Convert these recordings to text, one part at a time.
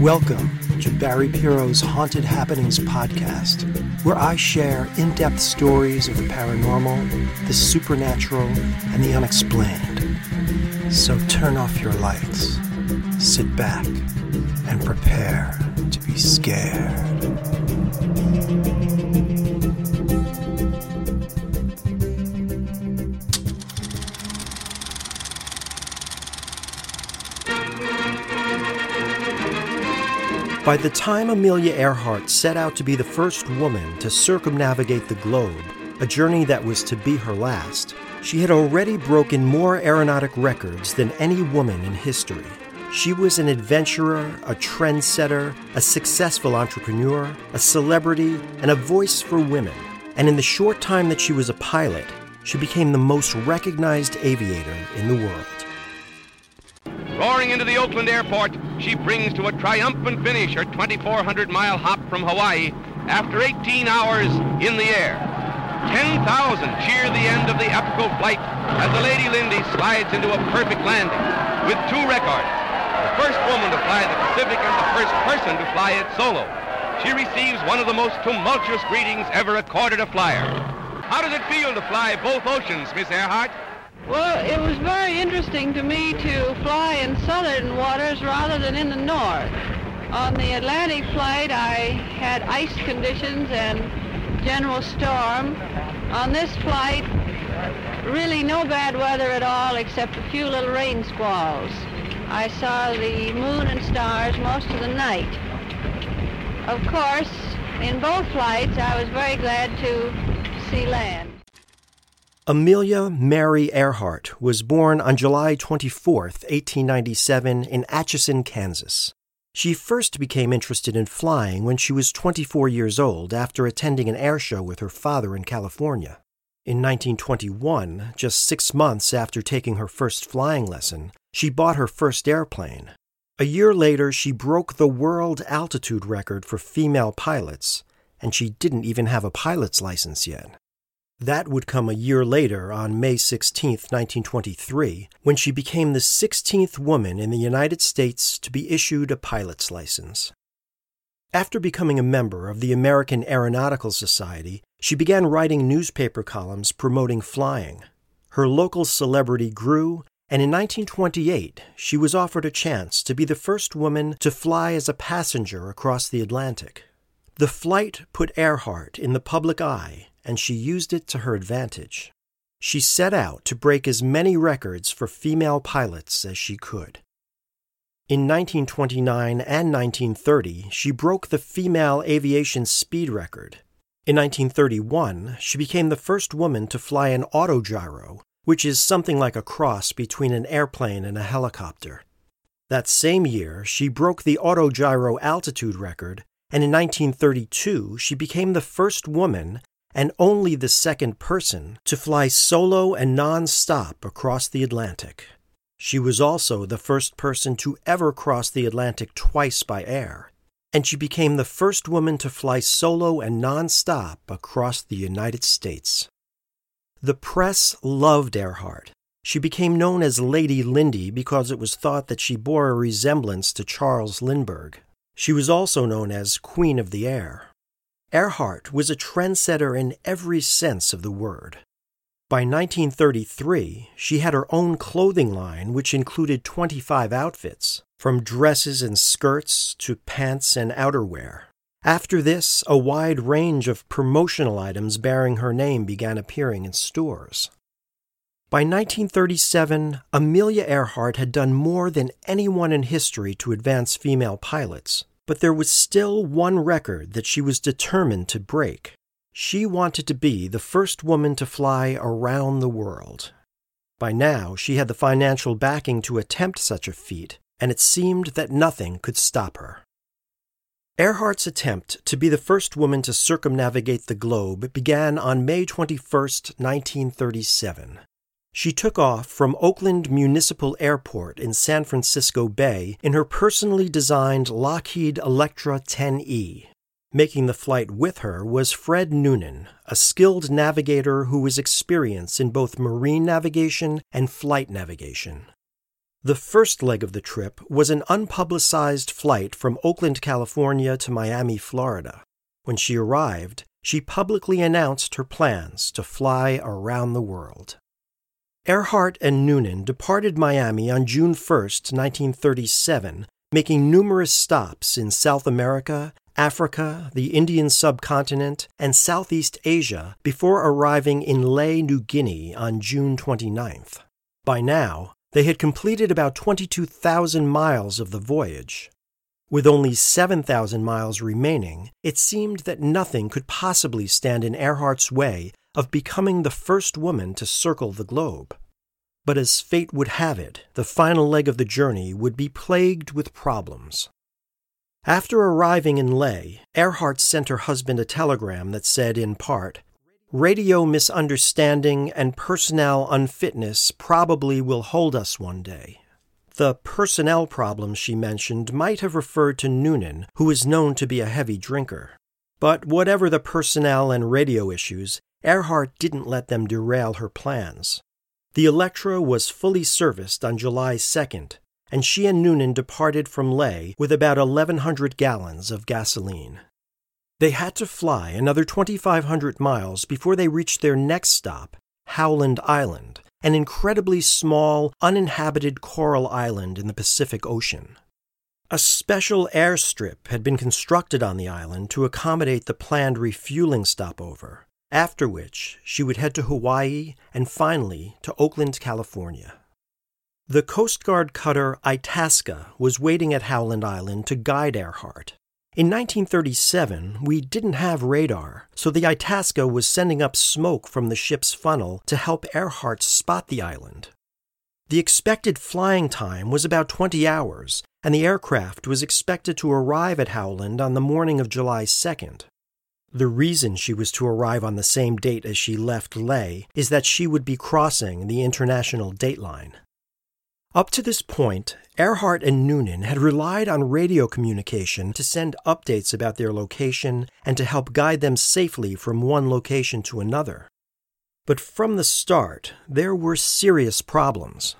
Welcome to Barry Piro's Haunted Happenings podcast, where I share in depth stories of the paranormal, the supernatural, and the unexplained. So turn off your lights, sit back, and prepare to be scared. By the time Amelia Earhart set out to be the first woman to circumnavigate the globe, a journey that was to be her last, she had already broken more aeronautic records than any woman in history. She was an adventurer, a trendsetter, a successful entrepreneur, a celebrity, and a voice for women. And in the short time that she was a pilot, she became the most recognized aviator in the world. Roaring into the Oakland airport, she brings to a triumphant finish her 2,400 mile hop from Hawaii after 18 hours in the air. 10,000 cheer the end of the epical flight as the Lady Lindy slides into a perfect landing with two records. First woman to fly the Pacific and the first person to fly it solo. She receives one of the most tumultuous greetings ever accorded a flyer. How does it feel to fly both oceans, Miss Earhart? Well, it was very interesting to me to fly in southern waters rather than in the north. On the Atlantic flight, I had ice conditions and general storm. On this flight, really no bad weather at all except a few little rain squalls. I saw the moon and stars most of the night. Of course, in both flights, I was very glad to see land. Amelia Mary Earhart was born on July 24, 1897, in Atchison, Kansas. She first became interested in flying when she was 24 years old after attending an air show with her father in California. In 1921, just six months after taking her first flying lesson, she bought her first airplane. A year later, she broke the world altitude record for female pilots, and she didn't even have a pilot's license yet. That would come a year later, on May 16, 1923, when she became the 16th woman in the United States to be issued a pilot's license. After becoming a member of the American Aeronautical Society, she began writing newspaper columns promoting flying. Her local celebrity grew, and in 1928 she was offered a chance to be the first woman to fly as a passenger across the Atlantic. The flight put Earhart in the public eye and she used it to her advantage. She set out to break as many records for female pilots as she could. In 1929 and 1930, she broke the female aviation speed record. In 1931, she became the first woman to fly an autogyro, which is something like a cross between an airplane and a helicopter. That same year, she broke the autogyro altitude record, and in 1932, she became the first woman and only the second person to fly solo and non stop across the Atlantic. She was also the first person to ever cross the Atlantic twice by air, and she became the first woman to fly solo and non stop across the United States. The press loved Earhart. She became known as Lady Lindy because it was thought that she bore a resemblance to Charles Lindbergh. She was also known as Queen of the Air. Earhart was a trendsetter in every sense of the word. By 1933, she had her own clothing line, which included 25 outfits, from dresses and skirts to pants and outerwear. After this, a wide range of promotional items bearing her name began appearing in stores. By 1937, Amelia Earhart had done more than anyone in history to advance female pilots, but there was still one record that she was determined to break. She wanted to be the first woman to fly around the world. By now, she had the financial backing to attempt such a feat, and it seemed that nothing could stop her. Earhart's attempt to be the first woman to circumnavigate the globe began on May 21, 1937. She took off from Oakland Municipal Airport in San Francisco Bay in her personally designed Lockheed Electra 10E. Making the flight with her was Fred Noonan, a skilled navigator who was experienced in both marine navigation and flight navigation. The first leg of the trip was an unpublicized flight from Oakland, California to Miami, Florida. When she arrived, she publicly announced her plans to fly around the world. Earhart and Noonan departed Miami on June 1, 1937, making numerous stops in South America, Africa, the Indian subcontinent, and Southeast Asia before arriving in Lae, New Guinea on June 29th. By now, they had completed about 22,000 miles of the voyage. With only 7,000 miles remaining, it seemed that nothing could possibly stand in Earhart's way of becoming the first woman to circle the globe. But as fate would have it, the final leg of the journey would be plagued with problems. After arriving in Lae, Earhart sent her husband a telegram that said, in part, Radio misunderstanding and personnel unfitness probably will hold us one day. The personnel problems she mentioned might have referred to Noonan, who is known to be a heavy drinker. But whatever the personnel and radio issues, Earhart didn't let them derail her plans. The Electra was fully serviced on July 2nd, and she and Noonan departed from Lae with about 1,100 gallons of gasoline. They had to fly another 2,500 miles before they reached their next stop, Howland Island, an incredibly small, uninhabited coral island in the Pacific Ocean. A special airstrip had been constructed on the island to accommodate the planned refueling stopover, after which she would head to Hawaii and finally to Oakland, California. The Coast Guard cutter Itasca was waiting at Howland Island to guide Earhart. In 1937, we didn't have radar, so the Itasca was sending up smoke from the ship's funnel to help Earhart spot the island. The expected flying time was about 20 hours, and the aircraft was expected to arrive at Howland on the morning of July 2nd. The reason she was to arrive on the same date as she left Lae is that she would be crossing the international dateline. Up to this point, Earhart and Noonan had relied on radio communication to send updates about their location and to help guide them safely from one location to another. But from the start, there were serious problems.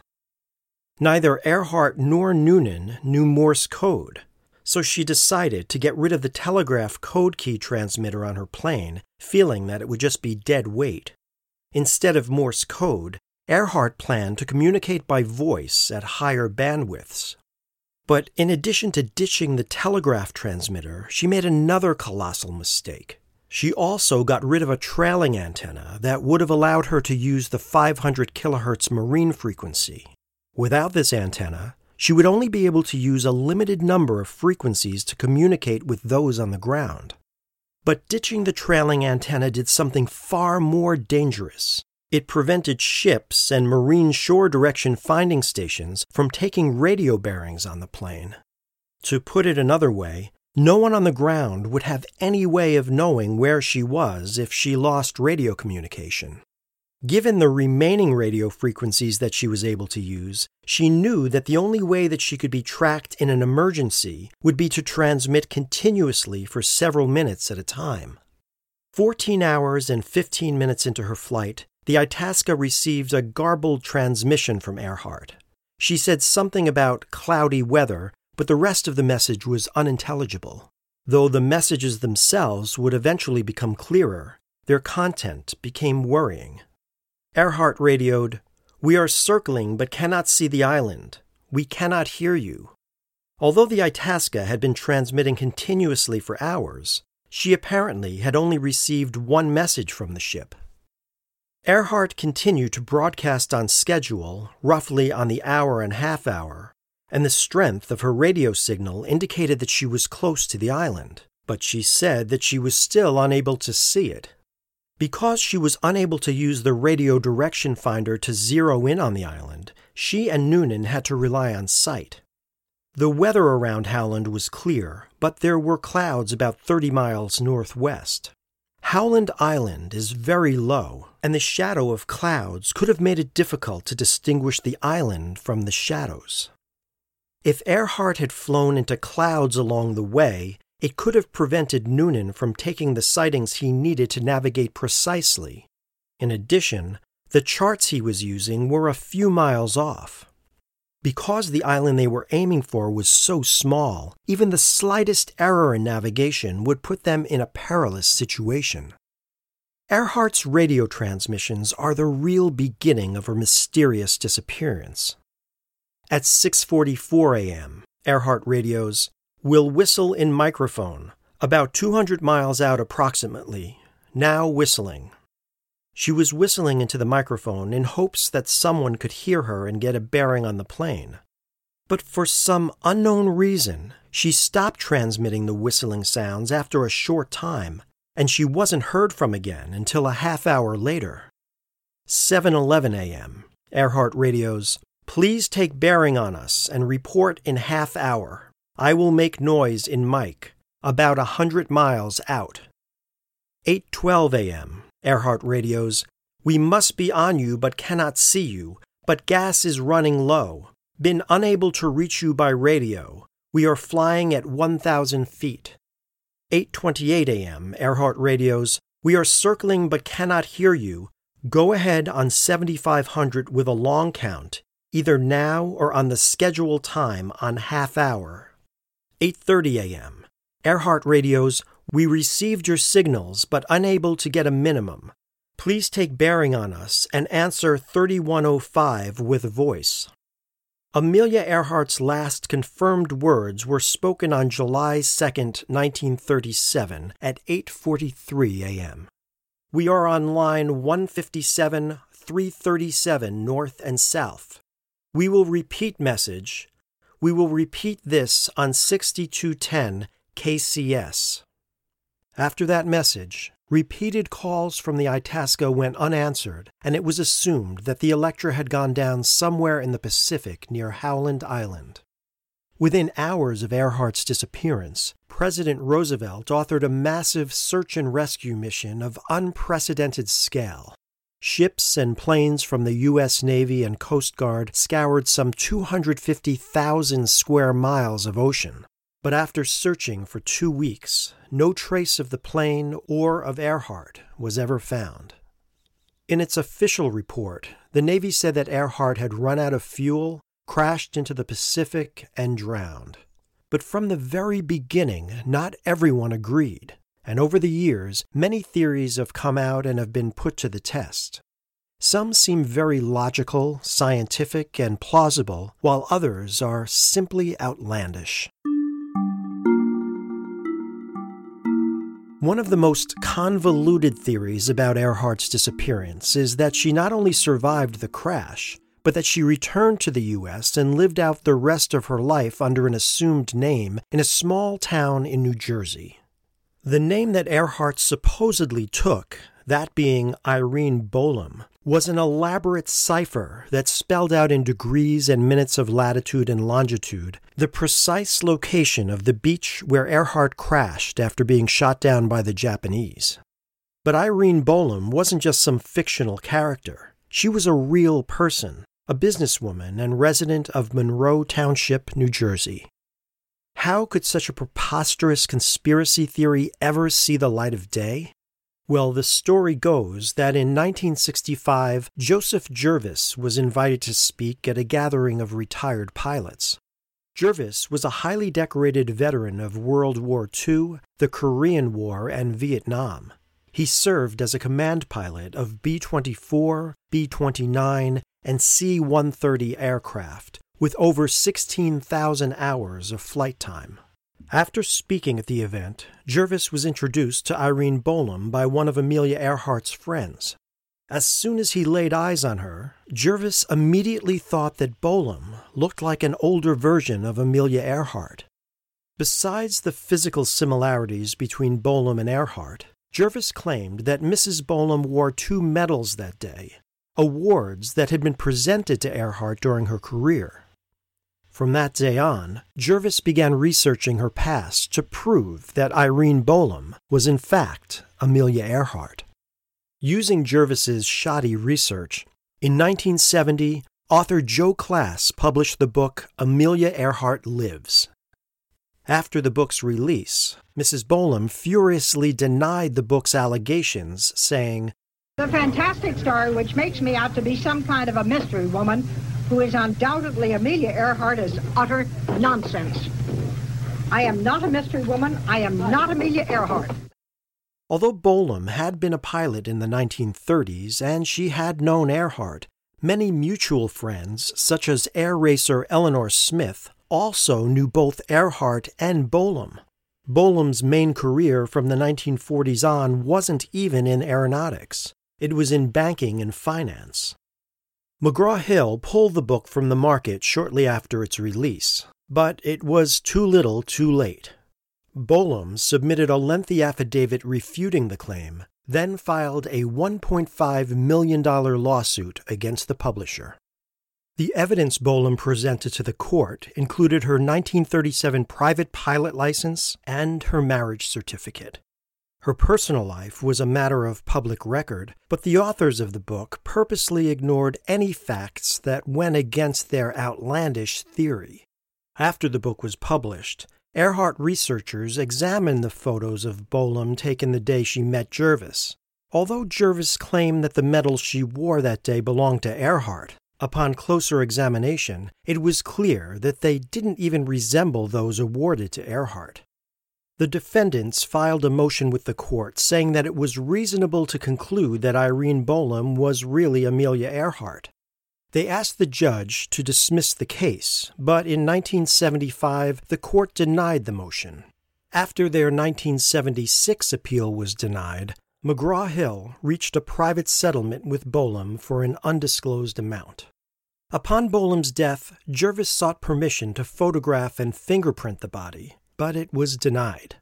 Neither Earhart nor Noonan knew Morse code, so she decided to get rid of the telegraph code key transmitter on her plane, feeling that it would just be dead weight. Instead of Morse code, Earhart planned to communicate by voice at higher bandwidths. But in addition to ditching the telegraph transmitter, she made another colossal mistake. She also got rid of a trailing antenna that would have allowed her to use the 500 kHz marine frequency. Without this antenna, she would only be able to use a limited number of frequencies to communicate with those on the ground. But ditching the trailing antenna did something far more dangerous. It prevented ships and marine shore direction finding stations from taking radio bearings on the plane. To put it another way, no one on the ground would have any way of knowing where she was if she lost radio communication. Given the remaining radio frequencies that she was able to use, she knew that the only way that she could be tracked in an emergency would be to transmit continuously for several minutes at a time. 14 hours and 15 minutes into her flight, the Itasca received a garbled transmission from Earhart. She said something about cloudy weather, but the rest of the message was unintelligible. Though the messages themselves would eventually become clearer, their content became worrying. Earhart radioed, We are circling but cannot see the island. We cannot hear you. Although the Itasca had been transmitting continuously for hours, she apparently had only received one message from the ship. Earhart continued to broadcast on schedule, roughly on the hour and half hour, and the strength of her radio signal indicated that she was close to the island, but she said that she was still unable to see it. Because she was unable to use the radio direction finder to zero in on the island, she and Noonan had to rely on sight. The weather around Howland was clear, but there were clouds about 30 miles northwest. Howland Island is very low, and the shadow of clouds could have made it difficult to distinguish the island from the shadows. If Earhart had flown into clouds along the way, it could have prevented Noonan from taking the sightings he needed to navigate precisely. In addition, the charts he was using were a few miles off. Because the island they were aiming for was so small, even the slightest error in navigation would put them in a perilous situation. Earhart's radio transmissions are the real beginning of her mysterious disappearance. At 6:44 a.m., Earhart radios, "Will whistle in microphone, about 200 miles out approximately, now whistling." She was whistling into the microphone in hopes that someone could hear her and get a bearing on the plane. But for some unknown reason, she stopped transmitting the whistling sounds after a short time, and she wasn't heard from again until a half hour later. 7:11 a.m. Earhart radios, "Please take bearing on us and report in half hour. I will make noise in mic, about a hundred miles out." 8:12 a.m. Earhart radios, We must be on you but cannot see you, but gas is running low. Been unable to reach you by radio. We are flying at 1,000 feet. 8:28 a.m. Earhart radios, We are circling but cannot hear you. Go ahead on 7500 with a long count, either now or on the scheduled time on half hour. 8:30 a.m. Earhart radios, we received your signals, but unable to get a minimum. Please take bearing on us and answer 3105 with voice. Amelia Earhart's last confirmed words were spoken on July 2, 1937 at 8:43 a.m. We are on line 157 337 north and south. We will repeat message. We will repeat this on 6210 KCS. After that message, repeated calls from the Itasca went unanswered, and it was assumed that the Electra had gone down somewhere in the Pacific near Howland Island. Within hours of Earhart's disappearance, President Roosevelt authored a massive search and rescue mission of unprecedented scale. Ships and planes from the U.S. Navy and Coast Guard scoured some 250,000 square miles of ocean. But after searching for two weeks, no trace of the plane or of Earhart was ever found. In its official report, the Navy said that Earhart had run out of fuel, crashed into the Pacific, and drowned. But from the very beginning, not everyone agreed, and over the years, many theories have come out and have been put to the test. Some seem very logical, scientific, and plausible, while others are simply outlandish. One of the most convoluted theories about Earhart's disappearance is that she not only survived the crash, but that she returned to the U.S. and lived out the rest of her life under an assumed name in a small town in New Jersey. The name that Earhart supposedly took, that being Irene Bolam, was an elaborate cipher that spelled out in degrees and minutes of latitude and longitude the precise location of the beach where Earhart crashed after being shot down by the Japanese. But Irene Bolam wasn't just some fictional character. She was a real person, a businesswoman and resident of Monroe Township, New Jersey. How could such a preposterous conspiracy theory ever see the light of day? Well, the story goes that in 1965, Joseph Jervis was invited to speak at a gathering of retired pilots. Jervis was a highly decorated veteran of World War II, the Korean War, and Vietnam. He served as a command pilot of B 24, B 29, and C 130 aircraft, with over 16,000 hours of flight time. After speaking at the event, Jervis was introduced to Irene Bolam by one of Amelia Earhart's friends. As soon as he laid eyes on her, Jervis immediately thought that Bolam looked like an older version of Amelia Earhart. Besides the physical similarities between Bolam and Earhart, Jervis claimed that Mrs. Bolam wore two medals that day, awards that had been presented to Earhart during her career. From that day on, Jervis began researching her past to prove that Irene Bolam was in fact Amelia Earhart. Using Jervis's shoddy research, in 1970, author Joe Klaas published the book Amelia Earhart Lives. After the book's release, Mrs. Bolam furiously denied the book's allegations, saying, The fantastic story, which makes me out to be some kind of a mystery woman who is undoubtedly Amelia Earhart, is utter nonsense. I am not a mystery woman. I am not Amelia Earhart. Although Bolam had been a pilot in the 1930s and she had known Earhart, many mutual friends, such as air racer Elinor Smith, also knew both Earhart and Bolam. Bolam's main career from the 1940s on wasn't even in aeronautics. It was in banking and finance. McGraw Hill pulled the book from the market shortly after its release, but it was too little too late. Bolam submitted a lengthy affidavit refuting the claim, then filed a $1.5 million lawsuit against the publisher. The evidence Bolam presented to the court included her 1937 private pilot license and her marriage certificate. Her personal life was a matter of public record, but the authors of the book purposely ignored any facts that went against their outlandish theory. After the book was published, Earhart researchers examined the photos of Bolam taken the day she met Jervis. Although Jervis claimed that the medals she wore that day belonged to Earhart, upon closer examination, it was clear that they didn't even resemble those awarded to Earhart. The defendants filed a motion with the court saying that it was reasonable to conclude that Irene Bolam was really Amelia Earhart. They asked the judge to dismiss the case, but in 1975 the court denied the motion. After their 1976 appeal was denied, McGraw Hill reached a private settlement with Bolam for an undisclosed amount. Upon Bolam's death, Jervis sought permission to photograph and fingerprint the body, but it was denied.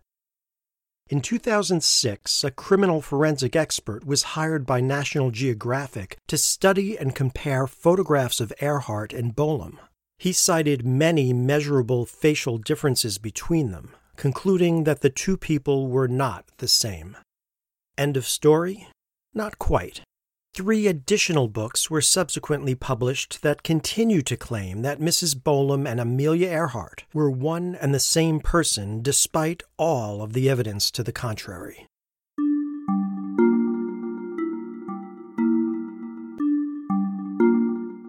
In 2006, a criminal forensic expert was hired by National Geographic to study and compare photographs of Earhart and Bolam. He cited many measurable facial differences between them, concluding that the two people were not the same. End of story? Not quite. Three additional books were subsequently published that continue to claim that Mrs. Bolam and Amelia Earhart were one and the same person despite all of the evidence to the contrary.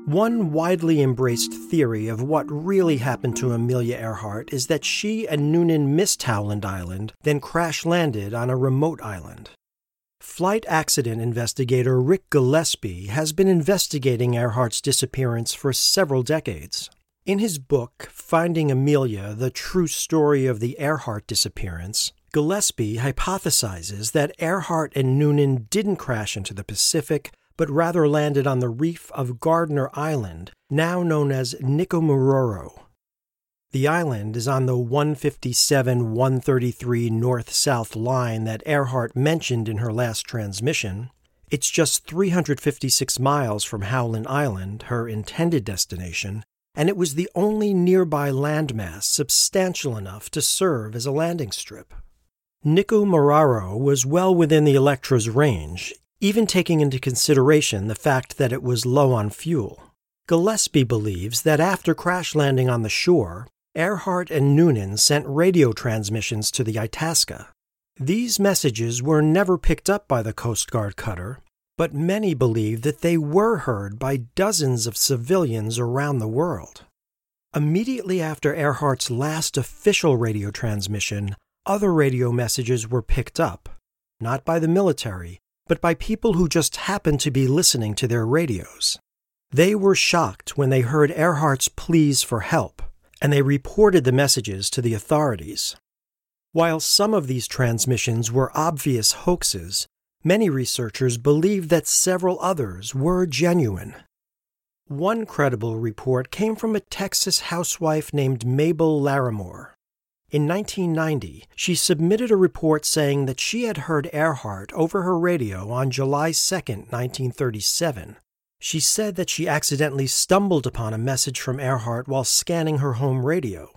One widely embraced theory of what really happened to Amelia Earhart is that she and Noonan missed Howland Island, then crash landed on a remote island. Flight accident investigator Ric Gillespie has been investigating Earhart's disappearance for several decades. In his book, Finding Amelia The True Story of the Earhart Disappearance, Gillespie hypothesizes that Earhart and Noonan didn't crash into the Pacific, but rather landed on the reef of Gardner Island, now known as Nikumaroro. The island is on the 157 133 north south line that Earhart mentioned in her last transmission. It's just 356 miles from Howland Island, her intended destination, and it was the only nearby landmass substantial enough to serve as a landing strip. Nikumaroro was well within the Electra's range, even taking into consideration the fact that it was low on fuel. Gillespie believes that after crash landing on the shore, Earhart and Noonan sent radio transmissions to the Itasca. These messages were never picked up by the Coast Guard cutter, but many believe that they were heard by dozens of civilians around the world. Immediately after Earhart's last official radio transmission, other radio messages were picked up, not by the military, but by people who just happened to be listening to their radios. They were shocked when they heard Earhart's pleas for help and they reported the messages to the authorities. While some of these transmissions were obvious hoaxes, many researchers believe that several others were genuine. One credible report came from a Texas housewife named Mabel Larremore. In 1990, she submitted a report saying that she had heard Earhart over her radio on July 2, 1937, She said that she accidentally stumbled upon a message from Earhart while scanning her home radio.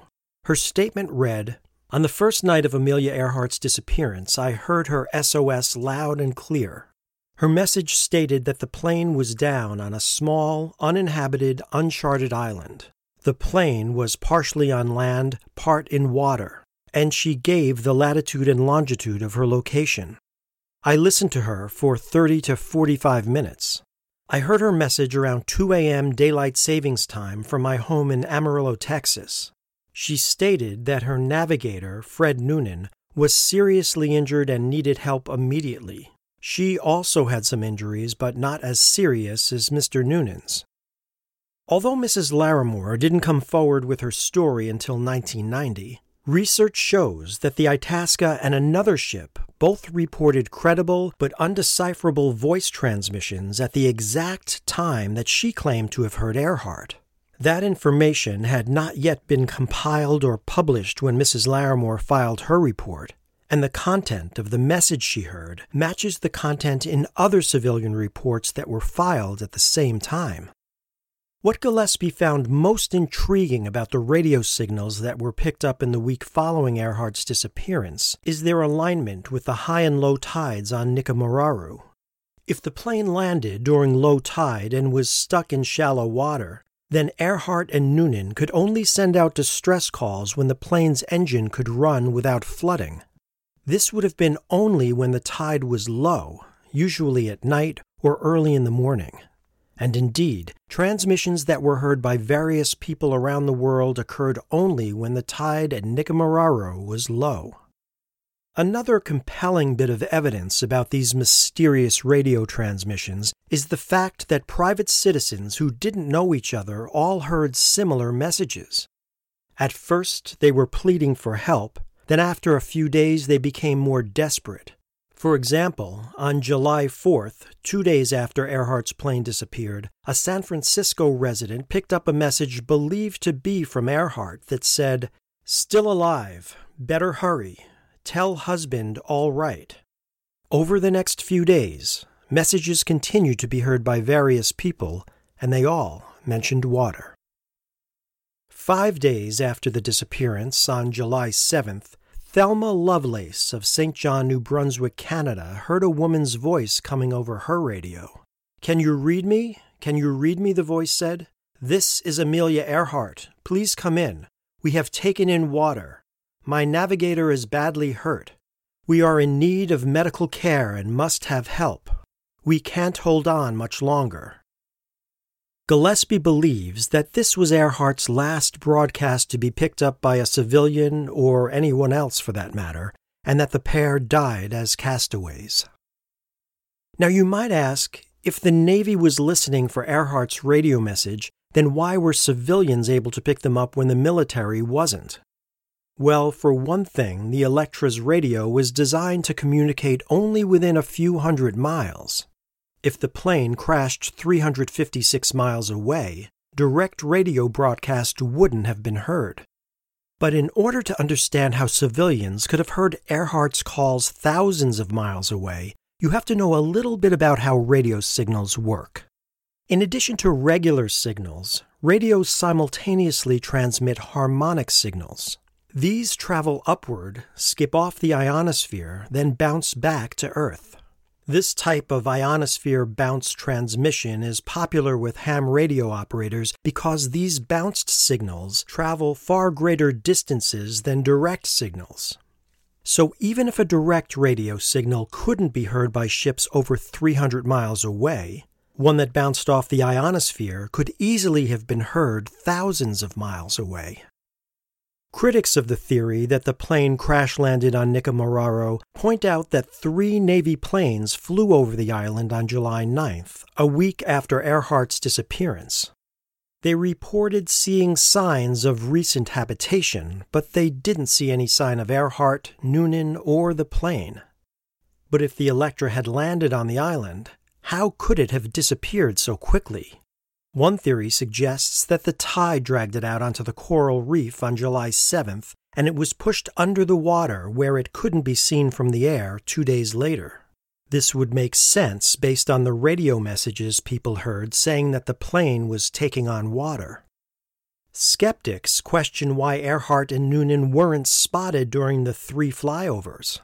Her statement read On the first night of Amelia Earhart's disappearance, I heard her SOS loud and clear. Her message stated that the plane was down on a small, uninhabited, uncharted island. The plane was partially on land, part in water, and she gave the latitude and longitude of her location. I listened to her for 30 to 45 minutes. I heard her message around 2 a.m. daylight savings time from my home in Amarillo, Texas. She stated that her navigator, Fred Noonan, was seriously injured and needed help immediately. She also had some injuries, but not as serious as Mr. Noonan's. Although Mrs. Larremore didn't come forward with her story until 1990, research shows that the Itasca and another ship both reported credible but undecipherable voice transmissions at the exact time that she claimed to have heard Earhart. That information had not yet been compiled or published when Mrs. Larremore filed her report, and the content of the message she heard matches the content in other civilian reports that were filed at the same time. What Gillespie found most intriguing about the radio signals that were picked up in the week following Earhart's disappearance is their alignment with the high and low tides on Nikumaroro. If the plane landed during low tide and was stuck in shallow water, then Earhart and Noonan could only send out distress calls when the plane's engine could run without flooding. This would have been only when the tide was low, usually at night or early in the morning. And indeed, transmissions that were heard by various people around the world occurred only when the tide at Nikumaroro was low. Another compelling bit of evidence about these mysterious radio transmissions is the fact that private citizens who didn't know each other all heard similar messages. At first, they were pleading for help, then, after a few days, they became more desperate for example, on July 4th, two days after Earhart's plane disappeared, a San Francisco resident picked up a message believed to be from Earhart that said, Still alive, better hurry, tell husband all right. Over the next few days, messages continued to be heard by various people, and they all mentioned water. Five days after the disappearance, on July 7th, Thelma Lovelace of St. John, New Brunswick, Canada, heard a woman's voice coming over her radio. Can you read me? Can you read me? the voice said. This is Amelia Earhart. Please come in. We have taken in water. My navigator is badly hurt. We are in need of medical care and must have help. We can't hold on much longer. Gillespie believes that this was Earhart's last broadcast to be picked up by a civilian or anyone else for that matter, and that the pair died as castaways. Now you might ask, if the Navy was listening for Earhart's radio message, then why were civilians able to pick them up when the military wasn't? Well, for one thing, the Electra's radio was designed to communicate only within a few hundred miles. If the plane crashed 356 miles away, direct radio broadcast wouldn't have been heard. But in order to understand how civilians could have heard Earhart's calls thousands of miles away, you have to know a little bit about how radio signals work. In addition to regular signals, radios simultaneously transmit harmonic signals. These travel upward, skip off the ionosphere, then bounce back to Earth. This type of ionosphere bounce transmission is popular with ham radio operators because these bounced signals travel far greater distances than direct signals. So even if a direct radio signal couldn't be heard by ships over 300 miles away, one that bounced off the ionosphere could easily have been heard thousands of miles away. Critics of the theory that the plane crash landed on Nikumaroro point out that three Navy planes flew over the island on July 9th, a week after Earhart's disappearance. They reported seeing signs of recent habitation, but they didn't see any sign of Earhart, Noonan, or the plane. But if the Electra had landed on the island, how could it have disappeared so quickly? One theory suggests that the tide dragged it out onto the coral reef on July 7th, and it was pushed under the water where it couldn't be seen from the air two days later. This would make sense based on the radio messages people heard saying that the plane was taking on water. Skeptics question why Earhart and Noonan weren't spotted during the three flyovers.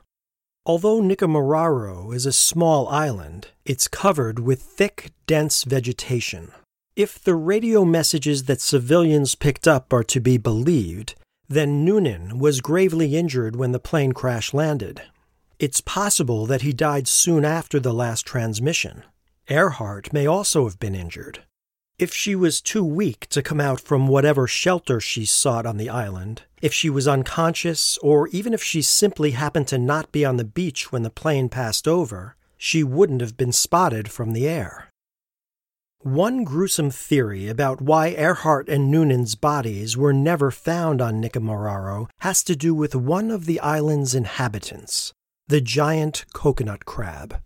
Although Nikumaroro is a small island, it's covered with thick, dense vegetation. If the radio messages that civilians picked up are to be believed, then Noonan was gravely injured when the plane crash landed. It's possible that he died soon after the last transmission. Earhart may also have been injured. If she was too weak to come out from whatever shelter she sought on the island, if she was unconscious, or even if she simply happened to not be on the beach when the plane passed over, she wouldn't have been spotted from the air. One gruesome theory about why Earhart and Noonan's bodies were never found on Nikumaroro has to do with one of the island's inhabitants, the giant coconut crab.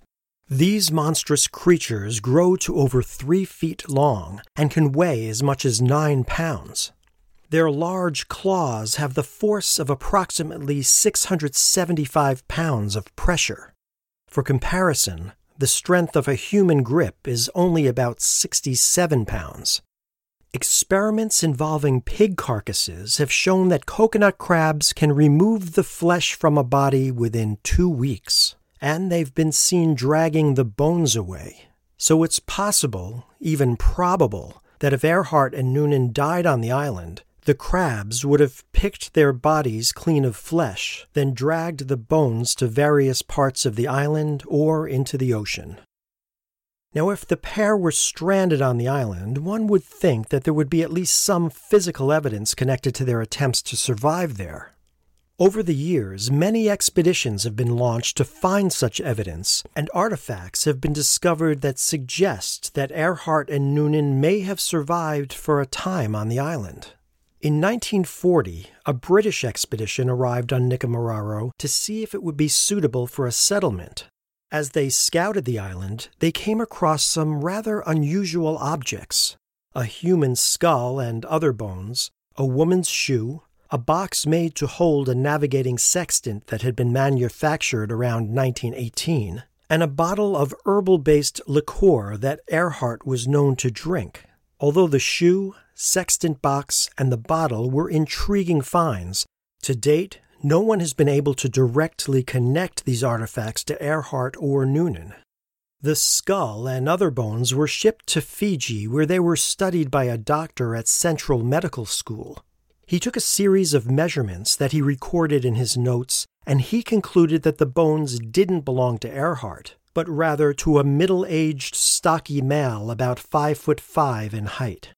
These monstrous creatures grow to over three feet long and can weigh as much as nine pounds. Their large claws have the force of approximately 675 pounds of pressure. For comparison, the strength of a human grip is only about 67 pounds. Experiments involving pig carcasses have shown that coconut crabs can remove the flesh from a body within two weeks, and they've been seen dragging the bones away. So it's possible, even probable, that if Earhart and Noonan died on the island, the crabs would have picked their bodies clean of flesh, then dragged the bones to various parts of the island or into the ocean. Now, if the pair were stranded on the island, one would think that there would be at least some physical evidence connected to their attempts to survive there. Over the years, many expeditions have been launched to find such evidence, and artifacts have been discovered that suggest that Earhart and Noonan may have survived for a time on the island. In 1940, a British expedition arrived on Nikumaroro to see if it would be suitable for a settlement. As they scouted the island, they came across some rather unusual objects a human skull and other bones, a woman's shoe, a box made to hold a navigating sextant that had been manufactured around 1918, and a bottle of herbal based liqueur that Earhart was known to drink. Although the shoe, sextant box, and the bottle were intriguing finds, to date, no one has been able to directly connect these artifacts to Earhart or Noonan. The skull and other bones were shipped to Fiji, where they were studied by a doctor at Central Medical School. He took a series of measurements that he recorded in his notes, and he concluded that the bones didn't belong to Earhart, but rather to a middle aged, stocky male about five foot five in height.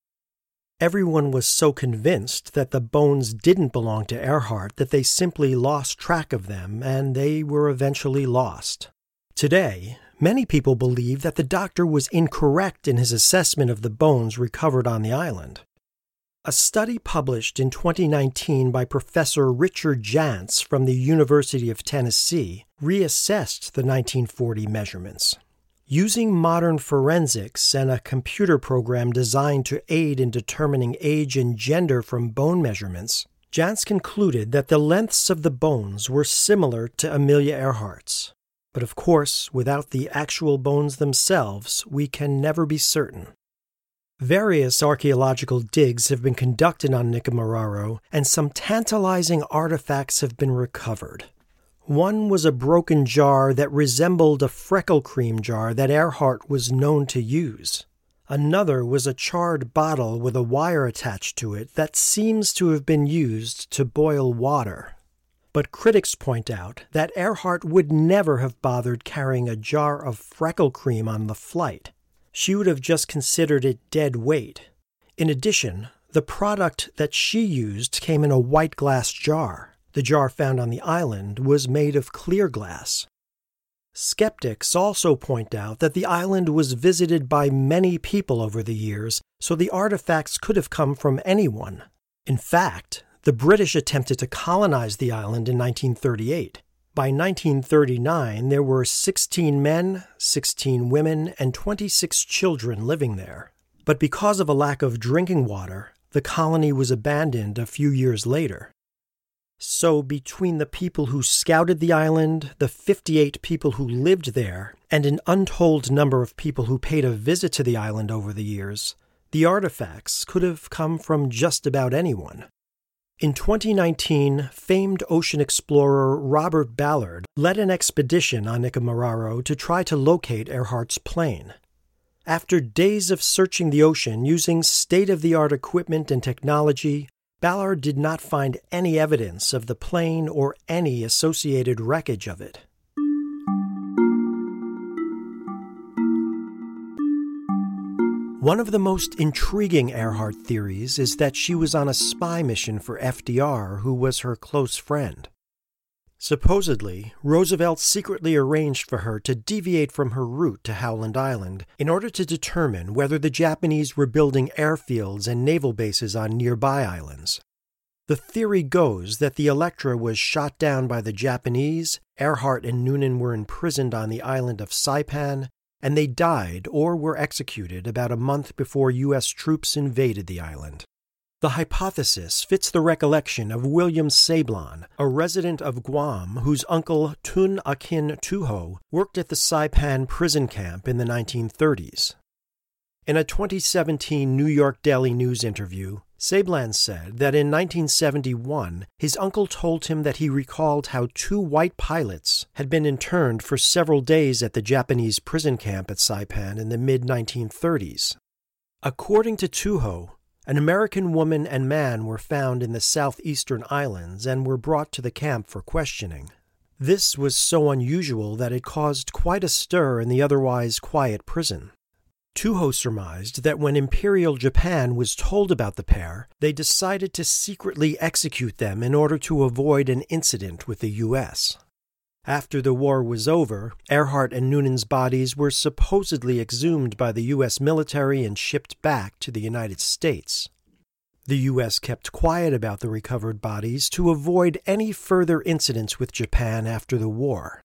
Everyone was so convinced that the bones didn't belong to Earhart that they simply lost track of them and they were eventually lost. Today, many people believe that the doctor was incorrect in his assessment of the bones recovered on the island. A study published in 2019 by Professor Richard Jantz from the University of Tennessee reassessed the 1940 measurements. Using modern forensics and a computer program designed to aid in determining age and gender from bone measurements, Jantz concluded that the lengths of the bones were similar to Amelia Earhart's. But of course, without the actual bones themselves, we can never be certain. Various archaeological digs have been conducted on Nikumaroro, and some tantalizing artifacts have been recovered. One was a broken jar that resembled a freckle cream jar that Earhart was known to use. Another was a charred bottle with a wire attached to it that seems to have been used to boil water. But critics point out that Earhart would never have bothered carrying a jar of freckle cream on the flight. She would have just considered it dead weight. In addition, the product that she used came in a white glass jar. The jar found on the island was made of clear glass. Skeptics also point out that the island was visited by many people over the years, so the artifacts could have come from anyone. In fact, the British attempted to colonize the island in 1938. By 1939, there were 16 men, 16 women, and 26 children living there. But because of a lack of drinking water, the colony was abandoned a few years later. So, between the people who scouted the island, the 58 people who lived there, and an untold number of people who paid a visit to the island over the years, the artifacts could have come from just about anyone. In 2019, famed ocean explorer Robert Ballard led an expedition on Nikumaroro to try to locate Earhart's plane. After days of searching the ocean using state of the art equipment and technology, Ballard did not find any evidence of the plane or any associated wreckage of it. One of the most intriguing Earhart theories is that she was on a spy mission for FDR, who was her close friend. Supposedly, Roosevelt secretly arranged for her to deviate from her route to Howland Island in order to determine whether the Japanese were building airfields and naval bases on nearby islands. The theory goes that the Electra was shot down by the Japanese, Earhart and Noonan were imprisoned on the island of Saipan, and they died or were executed about a month before U.S. troops invaded the island. The hypothesis fits the recollection of William Sablan, a resident of Guam whose uncle Tun Akin Tuho worked at the Saipan prison camp in the 1930s. In a 2017 New York Daily News interview, Sablan said that in 1971 his uncle told him that he recalled how two white pilots had been interned for several days at the Japanese prison camp at Saipan in the mid 1930s. According to Tuho, an American woman and man were found in the southeastern islands and were brought to the camp for questioning. This was so unusual that it caused quite a stir in the otherwise quiet prison. Tuho surmised that when Imperial Japan was told about the pair, they decided to secretly execute them in order to avoid an incident with the U.S. After the war was over, Earhart and Noonan's bodies were supposedly exhumed by the U.S. military and shipped back to the United States. The U.S. kept quiet about the recovered bodies to avoid any further incidents with Japan after the war.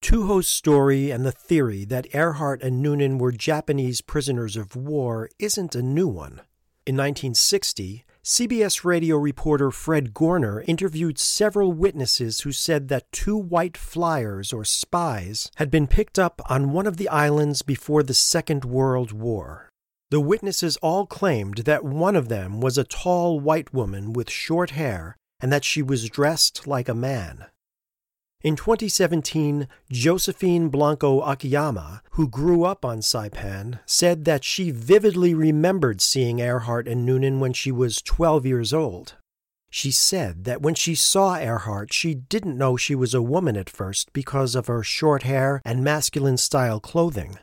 Tuho's story and the theory that Earhart and Noonan were Japanese prisoners of war isn't a new one. In 1960, CBS radio reporter Fred Goerner interviewed several witnesses who said that two white flyers or spies had been picked up on one of the islands before the Second World War. The witnesses all claimed that one of them was a tall white woman with short hair and that she was dressed like a man. In 2017, Josephine Blanco Akiyama, who grew up on Saipan, said that she vividly remembered seeing Earhart and Noonan when she was 12 years old. She said that when she saw Earhart, she didn't know she was a woman at first because of her short hair and masculine style clothing.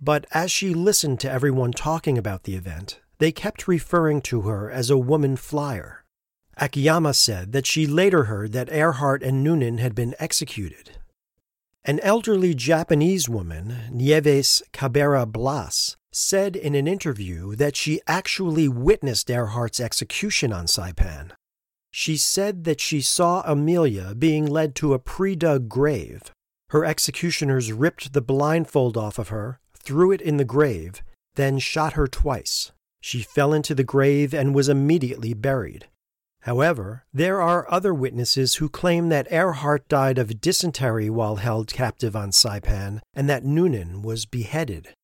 But as she listened to everyone talking about the event, they kept referring to her as a woman flyer. Akiyama said that she later heard that Earhart and Noonan had been executed. An elderly Japanese woman, Nieves Cabrera Blas, said in an interview that she actually witnessed Earhart's execution on Saipan. She said that she saw Amelia being led to a pre dug grave. Her executioners ripped the blindfold off of her, threw it in the grave, then shot her twice. She fell into the grave and was immediately buried. However, there are other witnesses who claim that Earhart died of dysentery while held captive on Saipan and that Noonan was beheaded.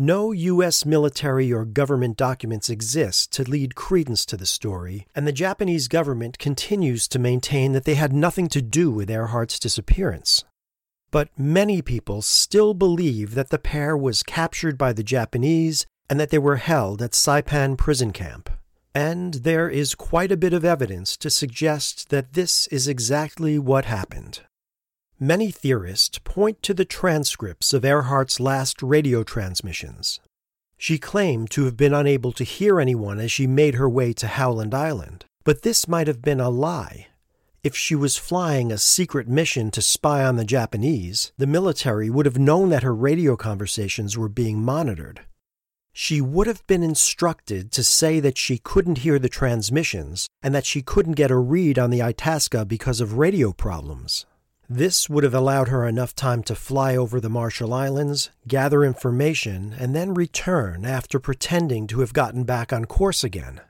No U.S. military or government documents exist to lead credence to the story, and the Japanese government continues to maintain that they had nothing to do with Earhart's disappearance. But many people still believe that the pair was captured by the Japanese and that they were held at Saipan prison camp. And there is quite a bit of evidence to suggest that this is exactly what happened. Many theorists point to the transcripts of Earhart's last radio transmissions. She claimed to have been unable to hear anyone as she made her way to Howland Island, but this might have been a lie. If she was flying a secret mission to spy on the Japanese, the military would have known that her radio conversations were being monitored she would have been instructed to say that she couldn't hear the transmissions and that she couldn't get a read on the Itasca because of radio problems. This would have allowed her enough time to fly over the Marshall Islands, gather information, and then return after pretending to have gotten back on course again.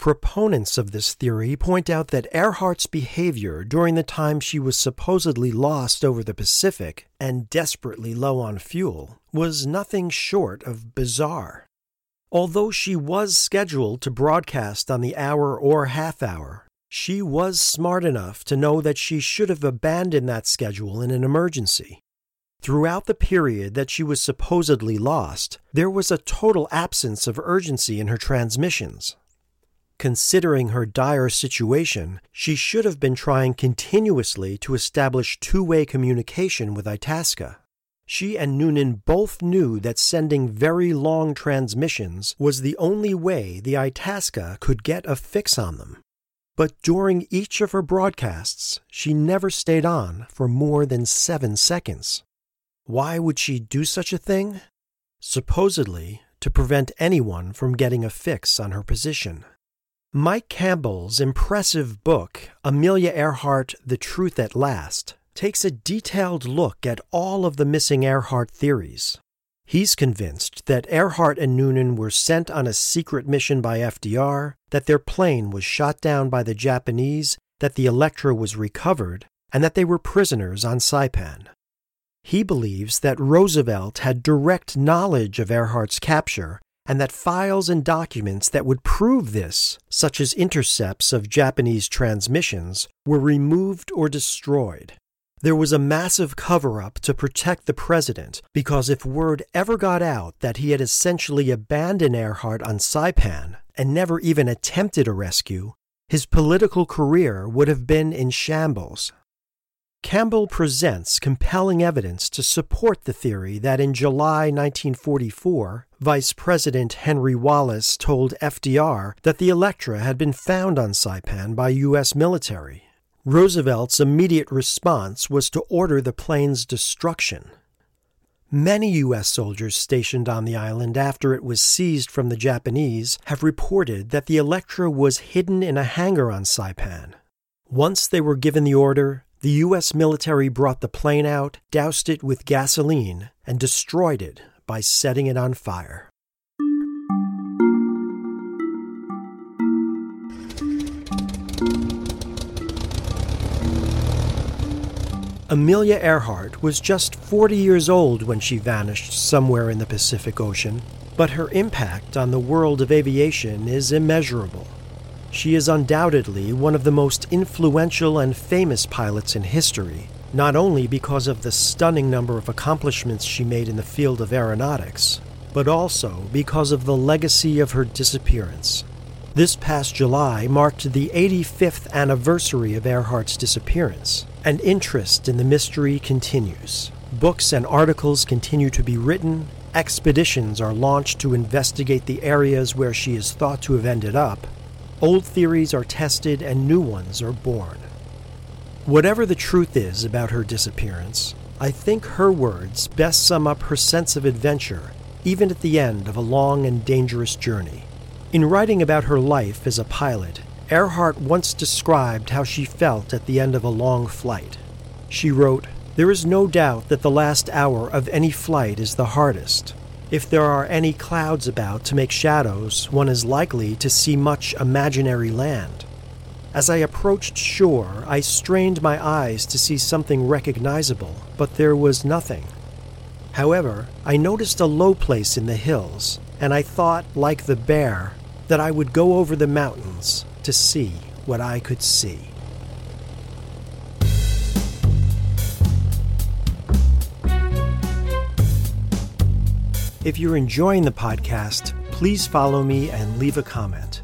Proponents of this theory point out that Earhart's behavior during the time she was supposedly lost over the Pacific and desperately low on fuel was nothing short of bizarre. Although she was scheduled to broadcast on the hour or half hour, she was smart enough to know that she should have abandoned that schedule in an emergency. Throughout the period that she was supposedly lost, there was a total absence of urgency in her transmissions. Considering her dire situation, she should have been trying continuously to establish two way communication with Itasca. She and Noonan both knew that sending very long transmissions was the only way the Itasca could get a fix on them. But during each of her broadcasts, she never stayed on for more than seven seconds. Why would she do such a thing? Supposedly, to prevent anyone from getting a fix on her position. Mike Campbell's impressive book, Amelia Earhart The Truth at Last, takes a detailed look at all of the missing Earhart theories. He's convinced that Earhart and Noonan were sent on a secret mission by FDR, that their plane was shot down by the Japanese, that the Electra was recovered, and that they were prisoners on Saipan. He believes that Roosevelt had direct knowledge of Earhart's capture and that files and documents that would prove this, such as intercepts of Japanese transmissions, were removed or destroyed. There was a massive cover up to protect the president because if word ever got out that he had essentially abandoned Earhart on Saipan and never even attempted a rescue, his political career would have been in shambles. Campbell presents compelling evidence to support the theory that in July 1944, Vice President Henry Wallace told FDR that the Electra had been found on Saipan by U.S. military. Roosevelt's immediate response was to order the plane's destruction. Many U.S. soldiers stationed on the island after it was seized from the Japanese have reported that the Electra was hidden in a hangar on Saipan. Once they were given the order, the U.S. military brought the plane out, doused it with gasoline, and destroyed it by setting it on fire. Amelia Earhart was just 40 years old when she vanished somewhere in the Pacific Ocean, but her impact on the world of aviation is immeasurable. She is undoubtedly one of the most influential and famous pilots in history, not only because of the stunning number of accomplishments she made in the field of aeronautics, but also because of the legacy of her disappearance. This past July marked the 85th anniversary of Earhart's disappearance, and interest in the mystery continues. Books and articles continue to be written, expeditions are launched to investigate the areas where she is thought to have ended up, old theories are tested, and new ones are born. Whatever the truth is about her disappearance, I think her words best sum up her sense of adventure, even at the end of a long and dangerous journey. In writing about her life as a pilot, Earhart once described how she felt at the end of a long flight. She wrote, There is no doubt that the last hour of any flight is the hardest. If there are any clouds about to make shadows, one is likely to see much imaginary land. As I approached shore, I strained my eyes to see something recognizable, but there was nothing. However, I noticed a low place in the hills, and I thought, like the bear, that I would go over the mountains to see what I could see. If you're enjoying the podcast, please follow me and leave a comment.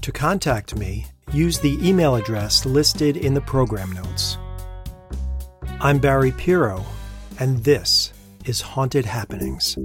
To contact me, use the email address listed in the program notes. I'm Barry Pirro, and this is Haunted Happenings.